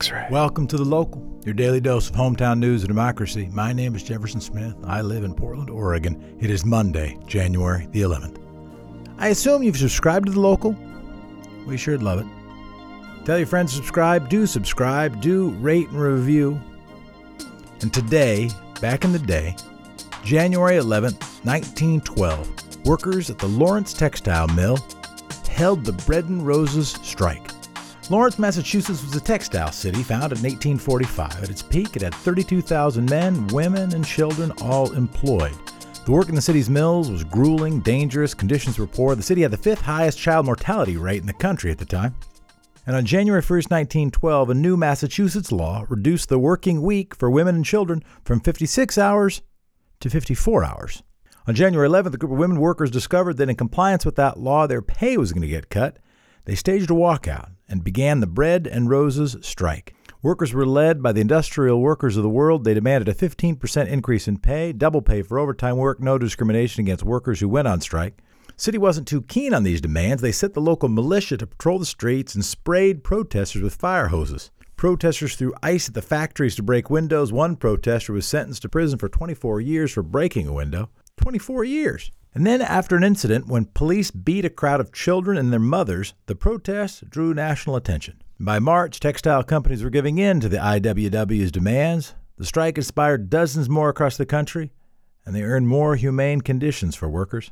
X-ray. Welcome to the local, your daily dose of hometown news and democracy. My name is Jefferson Smith. I live in Portland, Oregon. It is Monday, January the 11th. I assume you've subscribed to the local. We sure love it. Tell your friends to subscribe. Do subscribe. Do rate and review. And today, back in the day, January 11th, 1912, workers at the Lawrence Textile Mill held the Bread and Roses strike. Lawrence, Massachusetts was a textile city founded in 1845. At its peak, it had 32,000 men, women, and children all employed. The work in the city's mills was grueling, dangerous, conditions were poor. The city had the fifth highest child mortality rate in the country at the time. And on January 1, 1912, a new Massachusetts law reduced the working week for women and children from 56 hours to 54 hours. On January 11th, a group of women workers discovered that in compliance with that law, their pay was going to get cut. They staged a walkout and began the Bread and Roses strike. Workers were led by the industrial workers of the world. They demanded a 15% increase in pay, double pay for overtime work, no discrimination against workers who went on strike. City wasn't too keen on these demands. They sent the local militia to patrol the streets and sprayed protesters with fire hoses. Protesters threw ice at the factories to break windows. One protester was sentenced to prison for 24 years for breaking a window. 24 years. And then, after an incident when police beat a crowd of children and their mothers, the protests drew national attention. By March, textile companies were giving in to the IWW's demands. The strike inspired dozens more across the country, and they earned more humane conditions for workers.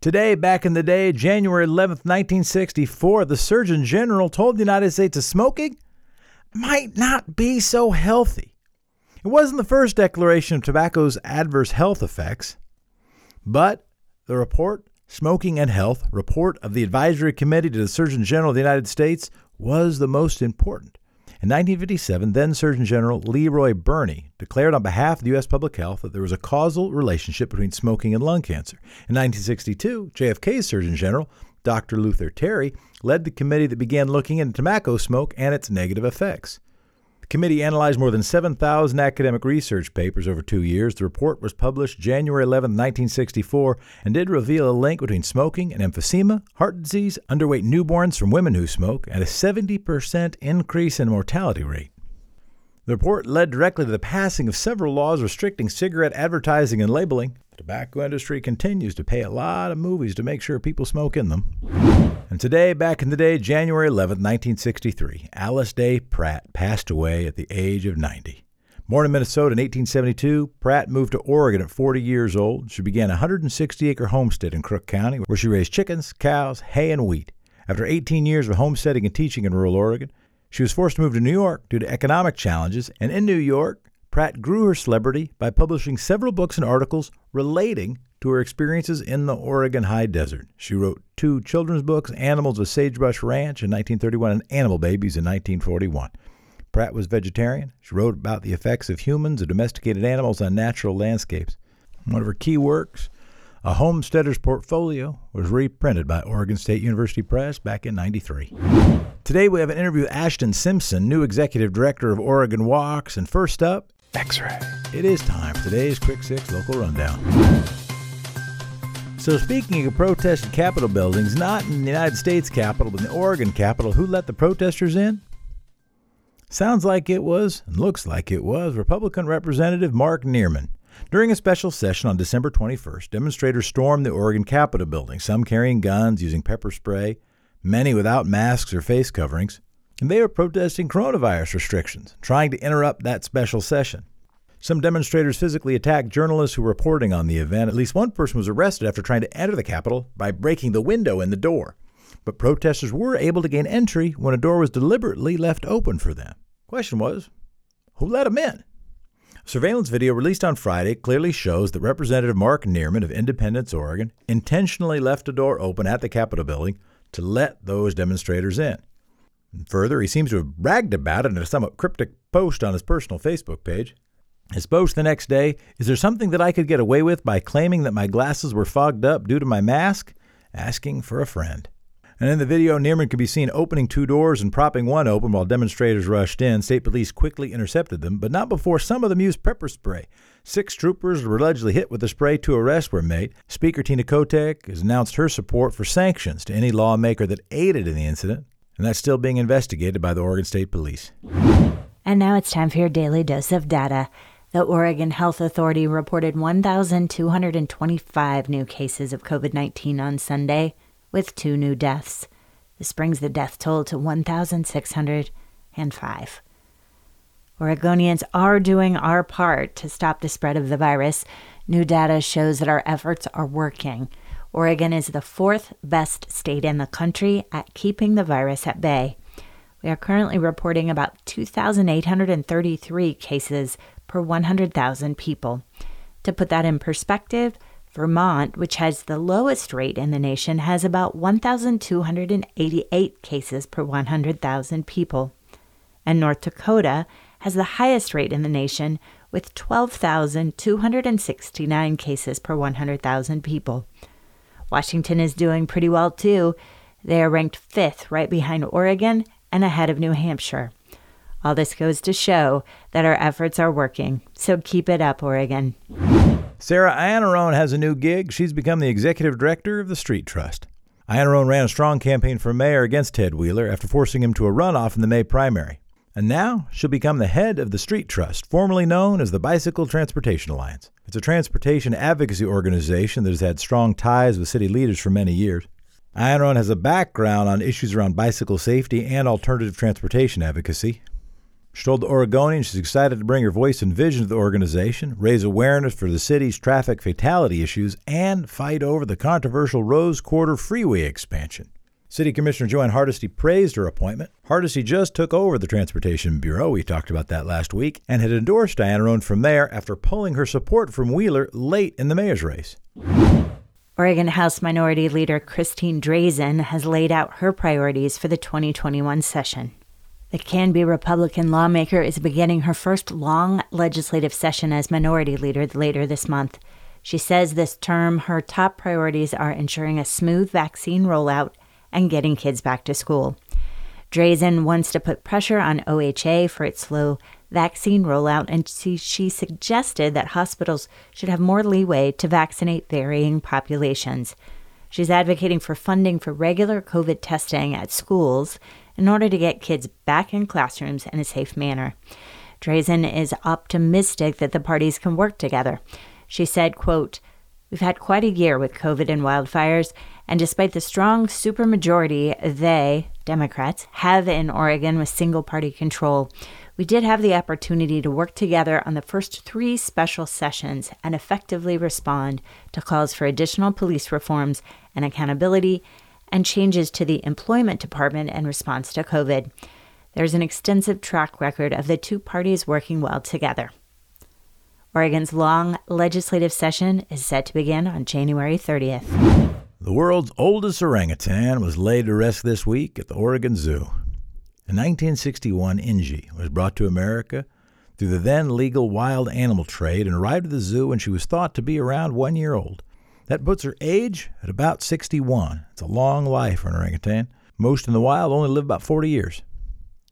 Today, back in the day, January 11th, 1964, the Surgeon General told the United States that smoking might not be so healthy. It wasn't the first declaration of tobacco's adverse health effects, but the report, Smoking and Health, report of the Advisory Committee to the Surgeon General of the United States, was the most important. In 1957, then Surgeon General Leroy Burney declared on behalf of the U.S. Public Health that there was a causal relationship between smoking and lung cancer. In 1962, JFK's Surgeon General, Dr. Luther Terry, led the committee that began looking into tobacco smoke and its negative effects. Committee analyzed more than 7,000 academic research papers over two years. The report was published January 11, 1964, and did reveal a link between smoking and emphysema, heart disease, underweight newborns from women who smoke, and a 70% increase in mortality rate. The report led directly to the passing of several laws restricting cigarette advertising and labeling. Tobacco industry continues to pay a lot of movies to make sure people smoke in them. And today, back in the day, January 11, 1963, Alice Day Pratt passed away at the age of 90. Born in Minnesota in 1872, Pratt moved to Oregon at 40 years old. She began a 160 acre homestead in Crook County where she raised chickens, cows, hay, and wheat. After 18 years of homesteading and teaching in rural Oregon, she was forced to move to New York due to economic challenges, and in New York, Pratt grew her celebrity by publishing several books and articles relating to her experiences in the Oregon high desert. She wrote two children's books, Animals of Sagebrush Ranch in 1931 and Animal Babies in 1941. Pratt was vegetarian. She wrote about the effects of humans and domesticated animals on natural landscapes. One of her key works, A Homesteader's Portfolio, was reprinted by Oregon State University Press back in 93. Today we have an interview with Ashton Simpson, new executive director of Oregon Walks, and first up, X-ray. it is time for today's Quick Six local rundown. So, speaking of protested Capitol buildings, not in the United States Capitol, but in the Oregon Capitol, who let the protesters in? Sounds like it was, and looks like it was, Republican Representative Mark Nearman. During a special session on December 21st, demonstrators stormed the Oregon Capitol building, some carrying guns, using pepper spray, many without masks or face coverings, and they were protesting coronavirus restrictions, trying to interrupt that special session. Some demonstrators physically attacked journalists who were reporting on the event. At least one person was arrested after trying to enter the Capitol by breaking the window in the door. But protesters were able to gain entry when a door was deliberately left open for them. Question was, who let them in? Surveillance video released on Friday clearly shows that Representative Mark Nearman of Independence, Oregon, intentionally left a door open at the Capitol building to let those demonstrators in. And further, he seems to have bragged about it in a somewhat cryptic post on his personal Facebook page. His post the next day Is there something that I could get away with by claiming that my glasses were fogged up due to my mask? Asking for a friend. And in the video, Nearman could be seen opening two doors and propping one open while demonstrators rushed in. State police quickly intercepted them, but not before some of them used pepper spray. Six troopers were allegedly hit with the spray. Two arrests were made. Speaker Tina Kotek has announced her support for sanctions to any lawmaker that aided in the incident. And that's still being investigated by the Oregon State Police. And now it's time for your daily dose of data. The Oregon Health Authority reported 1,225 new cases of COVID 19 on Sunday, with two new deaths. This brings the death toll to 1,605. Oregonians are doing our part to stop the spread of the virus. New data shows that our efforts are working. Oregon is the fourth best state in the country at keeping the virus at bay. We are currently reporting about 2,833 cases per 100,000 people. To put that in perspective, Vermont, which has the lowest rate in the nation, has about 1,288 cases per 100,000 people. And North Dakota has the highest rate in the nation with 12,269 cases per 100,000 people. Washington is doing pretty well too. They are ranked fifth, right behind Oregon and ahead of New Hampshire. All this goes to show that our efforts are working, so keep it up, Oregon. Sarah Iannarone has a new gig. She's become the executive director of the Street Trust. Iannarone ran a strong campaign for mayor against Ted Wheeler after forcing him to a runoff in the May primary. And now she'll become the head of the Street Trust, formerly known as the Bicycle Transportation Alliance. It's a transportation advocacy organization that has had strong ties with city leaders for many years. Iannarone has a background on issues around bicycle safety and alternative transportation advocacy. She told the Oregonian she's excited to bring her voice and vision to the organization, raise awareness for the city's traffic fatality issues, and fight over the controversial Rose Quarter Freeway expansion. City Commissioner Jo Ann Hardesty praised her appointment. Hardesty just took over the Transportation Bureau, we talked about that last week, and had endorsed Iannarone from there after pulling her support from Wheeler late in the mayor's race. Oregon House Minority Leader Christine Drazan has laid out her priorities for the 2021 session. The Canby Republican lawmaker is beginning her first long legislative session as minority leader later this month. She says this term her top priorities are ensuring a smooth vaccine rollout and getting kids back to school. Drazan wants to put pressure on OHA for its slow vaccine rollout, and she, suggested that hospitals should have more leeway to vaccinate varying populations. She's advocating for funding for regular COVID testing at schools in order to get kids back in classrooms in a safe manner. Drazan is optimistic that the parties can work together. She said, quote, We've had quite a year with COVID and wildfires, and despite the strong supermajority they, Democrats, have in Oregon with single party control, we did have the opportunity to work together on the first three special sessions and effectively respond to calls for additional police reforms and accountability and changes to the employment department in response to COVID. There's an extensive track record of the two parties working well together. Oregon's long legislative session is set to begin on January 30th. The world's oldest orangutan was laid to rest this week at the Oregon Zoo. In 1961, Inji was brought to America through the then legal wild animal trade and arrived at the zoo when she was thought to be around one year old. That puts her age at about 61. It's a long life for an orangutan. Most in the wild only live about 40 years.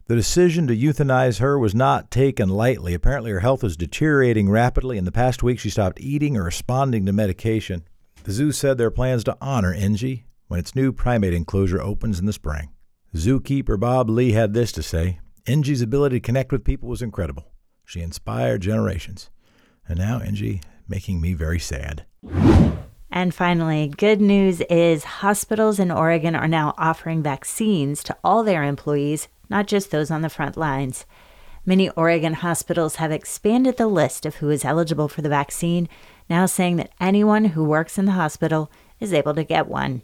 The decision to euthanize her was not taken lightly. Apparently, her health was deteriorating rapidly. In the past week, she stopped eating or responding to medication. The zoo said there are plans to honor Inji when its new primate enclosure opens in the spring. Zookeeper Bob Lee had this to say Inji's ability to connect with people was incredible. She inspired generations. And now Inji making me very sad. And finally, good news is hospitals in Oregon are now offering vaccines to all their employees not just those on the front lines. Many Oregon hospitals have expanded the list of who is eligible for the vaccine, now saying that anyone who works in the hospital is able to get one.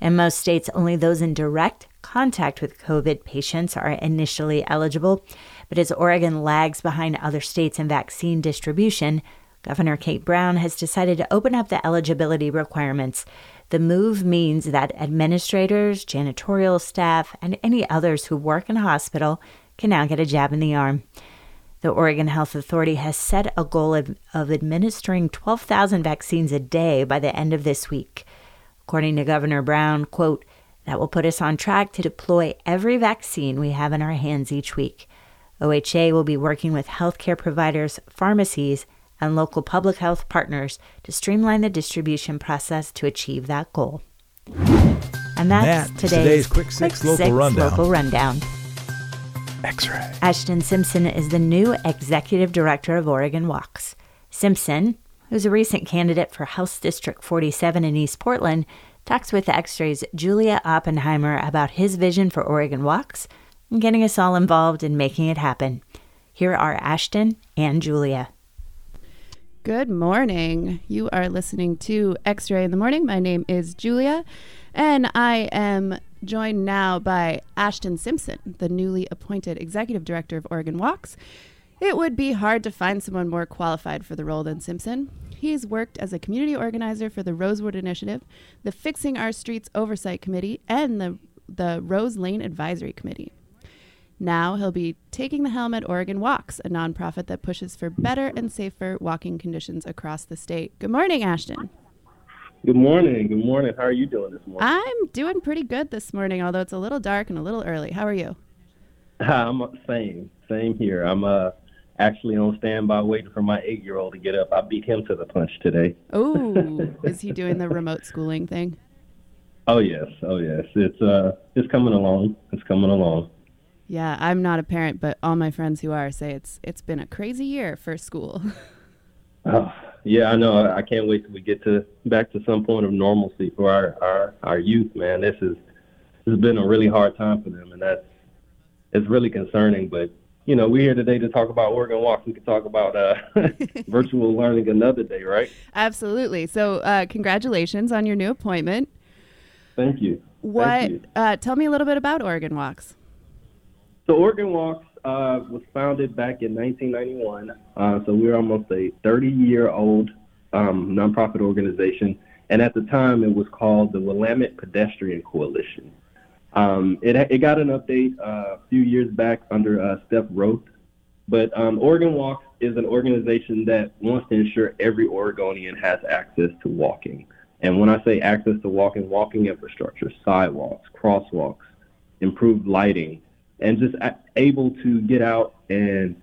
In most states, only those in direct contact with COVID patients are initially eligible. But as Oregon lags behind other states in vaccine distribution, Governor Kate Brown has decided to open up the eligibility requirements the move means that administrators, janitorial staff, and any others who work in a hospital can now get a jab in the arm. The Oregon Health Authority has set a goal of, of administering 12,000 vaccines a day by the end of this week. According to Governor Brown, quote, that will put us on track to deploy every vaccine we have in our hands each week. OHA will be working with healthcare providers, pharmacies, and local public health partners to streamline the distribution process to achieve that goal. And that's, that's today's, today's Quick Six Local Six Rundown. Local Rundown. X-ray. Ashton Simpson is the new executive director of Oregon Walks. Simpson, who's a recent candidate for House District 47 in East Portland, talks with X-ray's Julia Oppenheimer about his vision for Oregon Walks and getting us all involved in making it happen. Here are Ashton and Julia. Good morning. You are listening to X Ray in the Morning. My name is Julia, and I am joined now by Ashton Simpson, the newly appointed executive director of Oregon Walks. It would be hard to find someone more qualified for the role than Simpson. He's worked as a community organizer for the Rosewood Initiative, the Fixing Our Streets Oversight Committee, and the, the Rose Lane Advisory Committee. Now he'll be taking the helm at Oregon Walks, a nonprofit that pushes for better and safer walking conditions across the state. Good morning, Ashton. Good morning. Good morning. How are you doing this morning? I'm doing pretty good this morning, although it's a little dark and a little early. How are you? I'm same, same here. I'm uh actually on standby waiting for my eight year old to get up. I beat him to the punch today. Oh, is he doing the remote schooling thing? Oh yes, oh yes. It's uh it's coming along. It's coming along. Yeah, I'm not a parent, but all my friends who are say it's it's been a crazy year for school. Oh, yeah, I know. I can't wait till we get to back to some point of normalcy for our our, our youth, man. This is this has been a really hard time for them and that's it's really concerning, but you know, we're here today to talk about Oregon Walks. We could talk about uh, virtual learning another day, right? Absolutely. So, uh, congratulations on your new appointment. Thank you. What? Thank you. Uh, tell me a little bit about Oregon Walks. So Oregon Walks uh, was founded back in 1991. Uh, so we're almost a 30-year-old um, nonprofit organization, and at the time it was called the Willamette Pedestrian Coalition. Um, it, it got an update uh, a few years back under uh, Steph Routh, but um, Oregon Walks is an organization that wants to ensure every Oregonian has access to walking. And when I say access to walking, walking infrastructure, sidewalks, crosswalks, improved lighting, and just able to get out and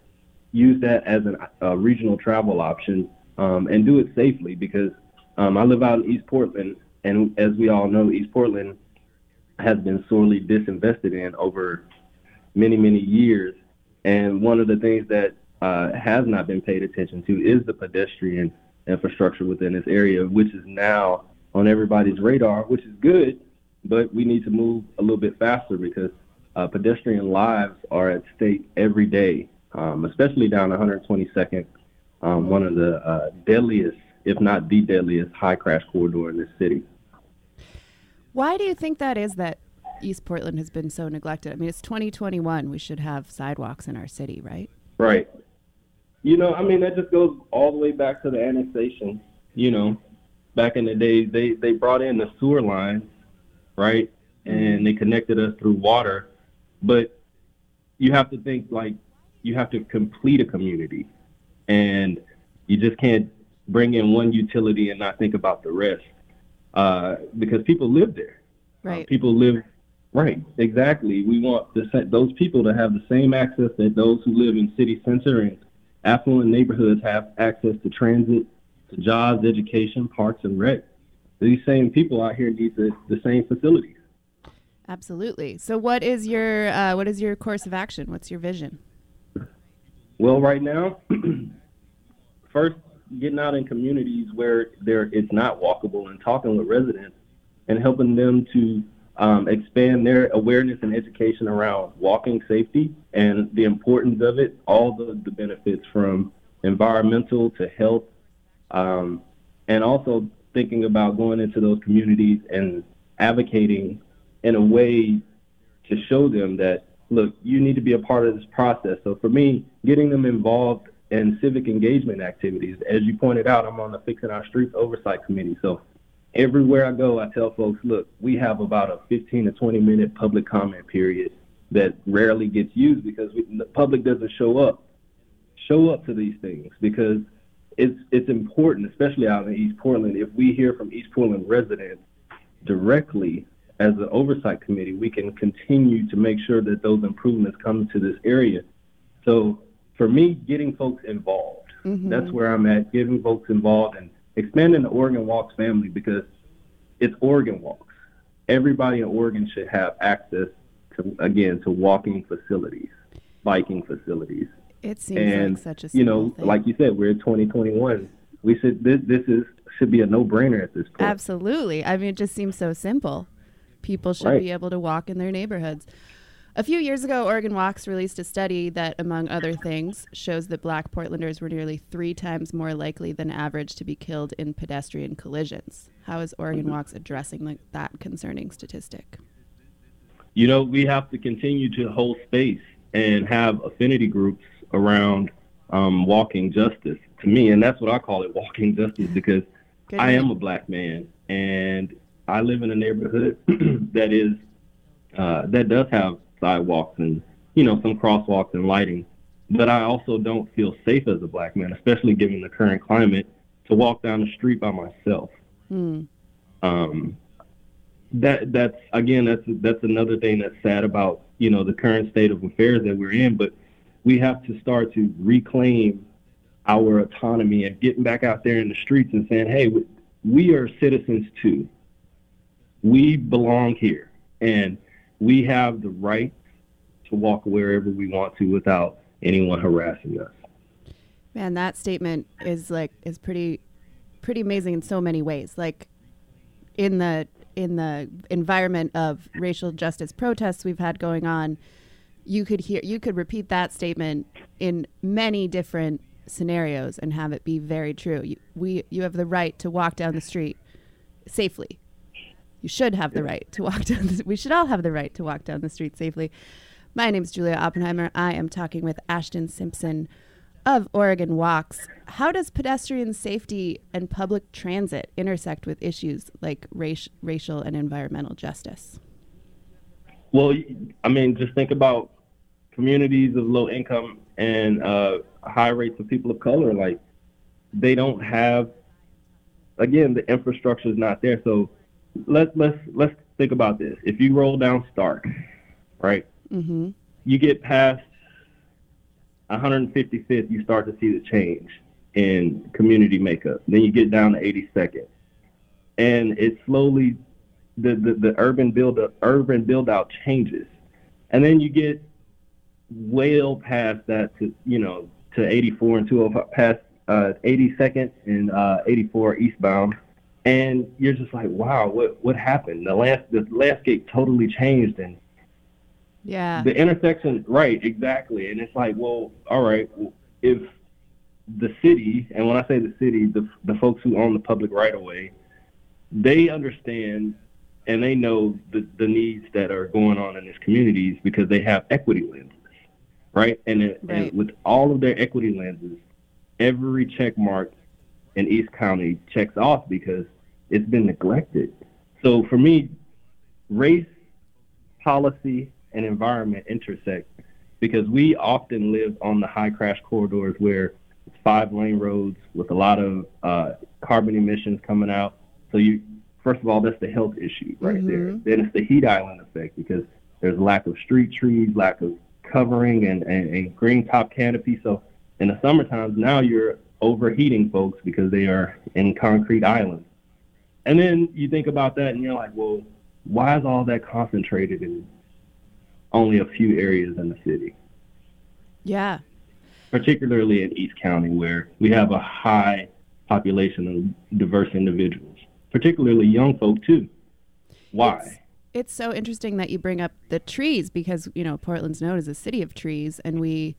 use that as an, a regional travel option um, and do it safely because um, I live out in East Portland, and as we all know, East Portland has been sorely disinvested in over many, many years. And one of the things that uh, has not been paid attention to is the pedestrian infrastructure within this area, which is now on everybody's radar, which is good, but we need to move a little bit faster because uh, pedestrian lives are at stake every day, um, especially down 122nd, um, one of the uh, deadliest, if not the deadliest, high crash corridor in this city. Why do you think that is that East Portland has been so neglected? I mean, it's 2021. We should have sidewalks in our city, right? Right. You know, I mean, that just goes all the way back to the annexation. You know, back in the day, they, they brought in the sewer lines, right? And they connected us through water. But you have to think like you have to complete a community. And you just can't bring in one utility and not think about the rest. Uh, because people live there. Uh, Right. people live right exactly. We want the, those people to have the same access that those who live in city center and affluent neighborhoods have access to transit, to jobs, education, parks, and rec. These same people out here need the, the same facilities. Absolutely. So, what is your uh, what is your course of action? What's your vision? Well, right now, first getting out in communities where there it's not walkable and talking with residents and helping them to um, expand their awareness and education around walking safety and the importance of it, all the, the benefits from environmental to health, um, and also thinking about going into those communities and advocating in a way to show them that look, you need to be a part of this process. So for me, getting them involved in civic engagement activities, as you pointed out, I'm on the Fixing Our Streets Oversight Committee. So everywhere I go, I tell folks, look, we have about a 15 to 20 minute public comment period that rarely gets used because we, the public doesn't show up. Show up to these things because it's it's important, especially out in East Portland. If we hear from East Portland residents directly as an oversight committee, we can continue to make sure that those improvements come to this area. So for me, getting folks involved, mm-hmm. that's where I'm at, getting folks involved and expanding the Oregon Walks family because it's Oregon Walks. everybody in Oregon should have access to again to walking facilities, biking facilities. It seems and like such a you know, thing. like you said, we're in 2021. We should this this is should be a no brainer at this point. Absolutely. I mean, it just seems so simple. People should Right. be able to walk in their neighborhoods. A few years ago, Oregon Walks released a study that, among other things, shows that black Portlanders were nearly three times more likely than average to be killed in pedestrian collisions. How is Oregon Walks addressing like, that concerning statistic? you know, we have to continue to hold space and have affinity groups around um, walking justice to me. And that's what I call it, walking justice, because Good I am a black man and I live in a neighborhood that is, uh, that does have sidewalks and, you know, some crosswalks and lighting. But I also don't feel safe as a black man, especially given the current climate, to walk down the street by myself Hmm. um, that that's again that's that's another thing that's sad about you know the current state of affairs that we're in. But we have to start to reclaim our autonomy and getting back out there in the streets and saying, hey, we are citizens too. We belong here, and we have the right to walk wherever we want to without anyone harassing us. Man, that statement is like is pretty pretty amazing in so many ways. Like in the in the environment of racial justice protests we've had going on, you could hear you could repeat that statement in many different scenarios and have it be very true. You, we you have the right to walk down the street safely. You should have the right to walk down. The, we should all have the right to walk down the street safely. My name is Julia Oppenheimer. I am talking with Ashton Simpson of Oregon Walks. How does pedestrian safety and public transit intersect with issues like race, racial and environmental justice? Well, I mean, just think about communities of low income and uh, high rates of people of color. Like, they don't have, again, the infrastructure is not there. So let's let's let's think about this. If you roll down Stark, right, Mm-hmm. you get past 155th, you start to see the change in community makeup. Then you get down to 82nd, and it slowly the the, the urban build up, urban build out changes, and then you get well past that to you know to 84 and 205 past uh, 82nd and uh, 84 eastbound, and you're just like, wow, what what happened? The last the landscape totally changed and Yeah. the intersection, right, exactly. And it's like, well, all right, if the city, and when I say the city, the, the folks who own the public right of way, they understand and they know the, the needs that are going on in these communities because they have equity lenses, right? And, uh, it, Right. and with all of their equity lenses, every check mark in East County checks off because it's been neglected. So for me, race, policy, and environment intersect because we often live on the high crash corridors where it's five lane roads with a lot of uh, carbon emissions coming out. So you, first of all, that's the health issue right there. Mhm. Then it's the heat island effect because there's lack of street trees, lack of covering and, and, and green top canopy. So in the summertime, now you're overheating folks because they are in concrete islands. And then you think about that and you're like, well, why is all that concentrated in only a few areas in the city, Yeah. particularly in East County, where we have a high population of diverse individuals, particularly young folk too. Why? It's, it's so interesting that you bring up the trees because, you know, Portland's known as a city of trees and we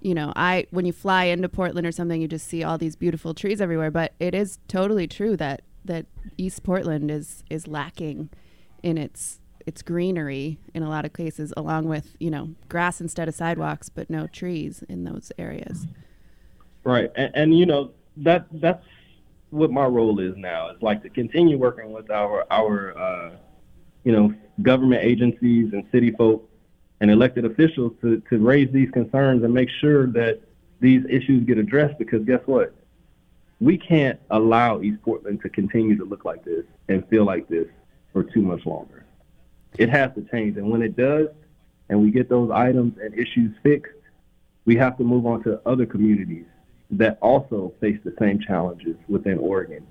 you know, I when you fly into Portland or something you just see all these beautiful trees everywhere, but it is totally true that that East Portland is is lacking in its its greenery in a lot of cases along with, you know, grass instead of sidewalks but no trees in those areas. Right, and, and you know that that's what my role is now. It's like to continue working with our our uh, you know government agencies and city folk and elected officials to to raise these concerns and make sure that these issues get addressed. Because guess what? We can't allow East Portland to continue to look like this and feel like this for too much longer. It has to change, and when it does, and we get those items and issues fixed, we have to move on to other communities that also face the same challenges within Oregon.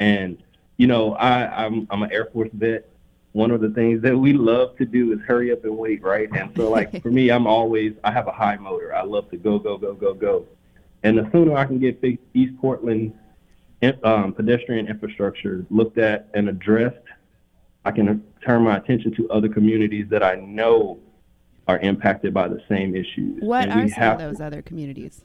And you know, I, I'm I'm an Air Force vet, one of the things that we love to do is hurry up and wait, right? And so, like for me, I'm always I have a high motor. I love to go, go, go, go, go. And the sooner I can get East Portland um, pedestrian infrastructure looked at and addressed, I can turn my attention to other communities that I know are impacted by the same issues. What and are some of those to, other communities?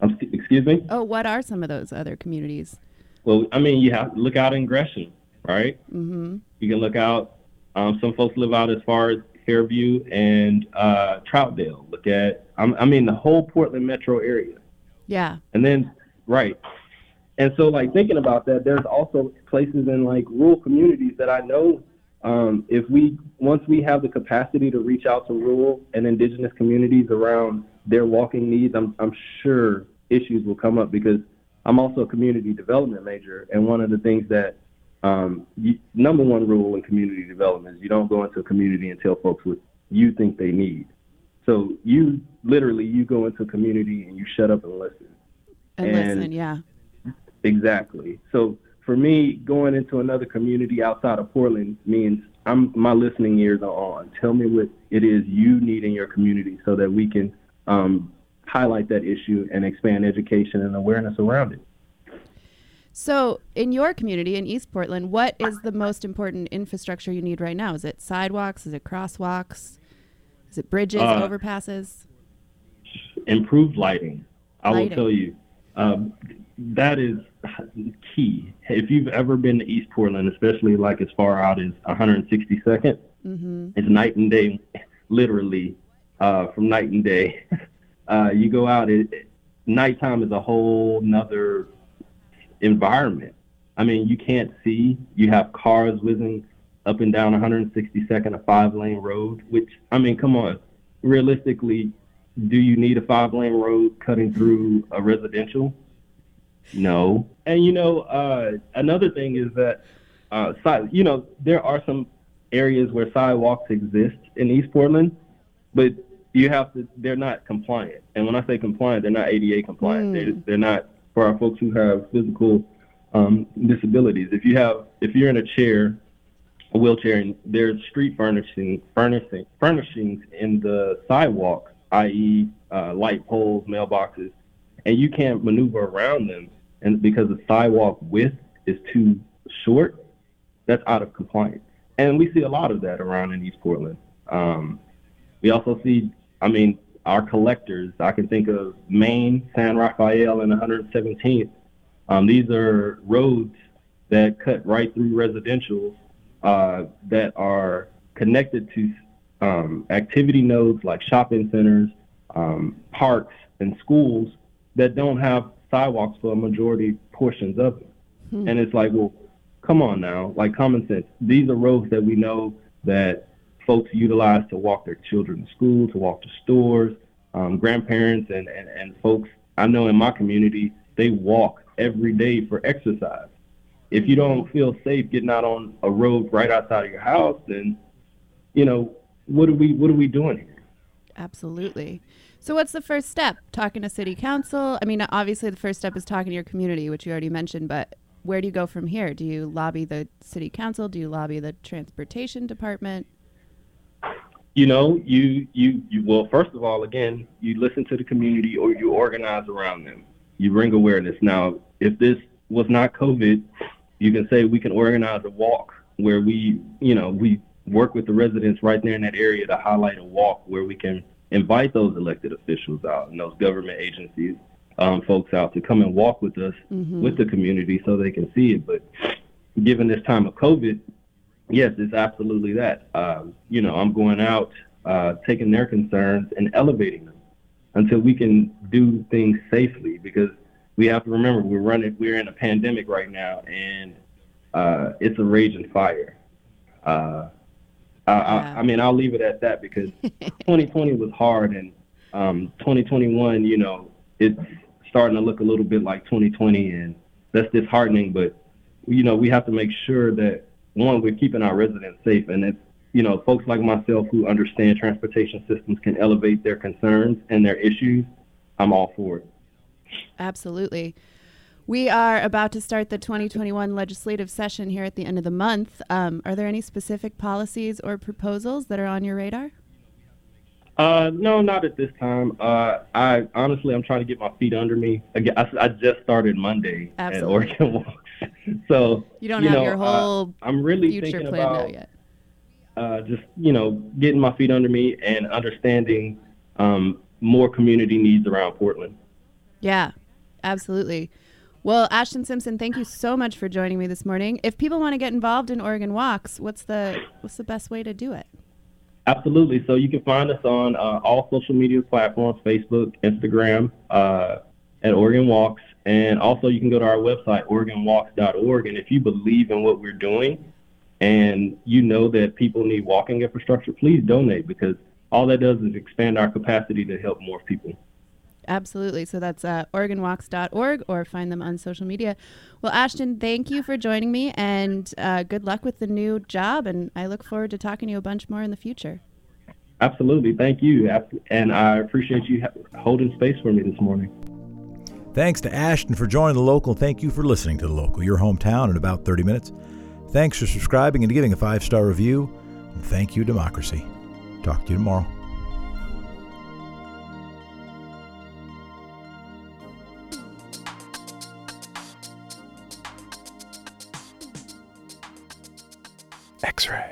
Um, excuse me? Oh, what are some of those other communities? Well, I mean, you have to look out in Gresham, right? Mm-hmm. You can look out. Um, some folks live out as far as Fairview and uh, Troutdale. Look at, I mean, the whole Portland metro area. Yeah. And then, right. And so, like thinking about that, there's also places in like rural communities that I know um, if we once we have the capacity to reach out to rural and indigenous communities around their walking needs, I'm I'm sure issues will come up because I'm also a community development major, and one of the things that um, you, number one rule in community development is you don't go into a community and tell folks what you think they need. So you literally you go into a community and you shut up and listen. And, and listen, yeah. Exactly. So for me, going into another community outside of Portland means I'm my listening ears are on. Tell me what it is you need in your community so that we can um, highlight that issue and expand education and awareness around it. So, in your community in East Portland, what is the most important infrastructure you need right now? Is it sidewalks? Is it crosswalks? Is it bridges, uh, overpasses? Improved lighting. I lighting. will tell you. Um, that is key. If you've ever been to East Portland, especially like as far out as 162nd, mm-hmm. it's night and day, literally uh, from night and day. Uh, you go out, it, nighttime is a whole nother environment. I mean, you can't see. You have cars whizzing up and down 162nd, a five lane road, which, I mean, come on. Realistically, do you need a five lane road cutting through a residential? No. And you know, uh, another thing is that, uh, side, you know, there are some areas where sidewalks exist in East Portland, but you have to. They're not compliant. And when I say compliant, they're not ADA compliant. Mm. They're, they're not for our folks who have physical um, disabilities. If you have, if you're in a chair, a wheelchair, and there's street furnishing, furnishing, furnishings in the sidewalk, i.e., uh, light poles, mailboxes, and you can't maneuver around them and because the sidewalk width is too short, that's out of compliance. And we see a lot of that around in East Portland. Um, we also see, I mean, our collectors. I can think of Main, San Rafael, and 117th. Um, these are roads that cut right through residential uh, that are connected to um, activity nodes like shopping centers, um, parks, and schools that don't have sidewalks for a majority portions of it. Hmm. And it's like, well, come on now, like common sense. These are roads that we know that folks utilize to walk their children to school, to walk to stores, um, grandparents and, and, and folks I know in my community, they walk every day for exercise. If you don't hmm. feel safe getting out on a road right outside of your house, then, you know, what are we what are we doing here? Absolutely. So, what's the first step? Talking to city council? I mean, obviously, the first step is talking to your community, which you already mentioned, but where do you go from here? Do you lobby the city council? Do you lobby the transportation department? You know, you, you, you, well, first of all, again, you listen to the community or you organize around them. You bring awareness. Now, if this was not COVID, you can say we can organize a walk where we, you know, we work with the residents right there in that area to highlight a walk where we can invite those elected officials out and those government agencies, um, folks out to come and walk with us, mm-hmm. with the community, so they can see it. But given this time of COVID, yes, it's absolutely that. Uh, you know, I'm going out, uh, taking their concerns and elevating them until we can do things safely. Because we have to remember we're running, we're in a pandemic right now, and uh, it's a raging fire. Uh, yeah. I, I, mean, I'll leave it at that because 2020 was hard, and um, 2021, you know, it's starting to look a little bit like 2020, and that's disheartening. But you know, we have to make sure that one, we're keeping our residents safe, and if you know, folks like myself who understand transportation systems can elevate their concerns and their issues, I'm all for it. Absolutely. We are about to start the 2021 legislative session here at the end of the month. Um, are there any specific policies or proposals that are on your radar? Uh, no, not at this time. Uh, I honestly, I'm trying to get my feet under me. Again, I, I just started Monday Absolutely. at Oregon Walks, so You don't you have know, your whole uh, I'm really future thinking planned about out yet. uh, just you know getting my feet under me and understanding um, more community needs around Portland. Yeah, absolutely. Well, Ashton Simpson, thank you so much for joining me this morning. If people want to get involved in Oregon Walks, what's the what's the best way to do it? Absolutely. So you can find us on uh, all social media platforms: Facebook, Instagram, uh, at Oregon Walks, and also you can go to our website OregonWalks.org. And if you believe in what we're doing, and you know that people need walking infrastructure, please donate because all that does is expand our capacity to help more people. Absolutely. So that's uh, OregonWalks.org or find them on social media. Well, Ashton, thank you for joining me and uh, good luck with the new job. And I look forward to talking to you a bunch more in the future. Absolutely. Thank you. And I appreciate you holding space for me this morning. Thanks to Ashton for joining the local. Thank you for listening to the local, your hometown in about 30 minutes. Thanks for subscribing and giving a five star review. And thank you, Democracy. Talk to you tomorrow. X ray.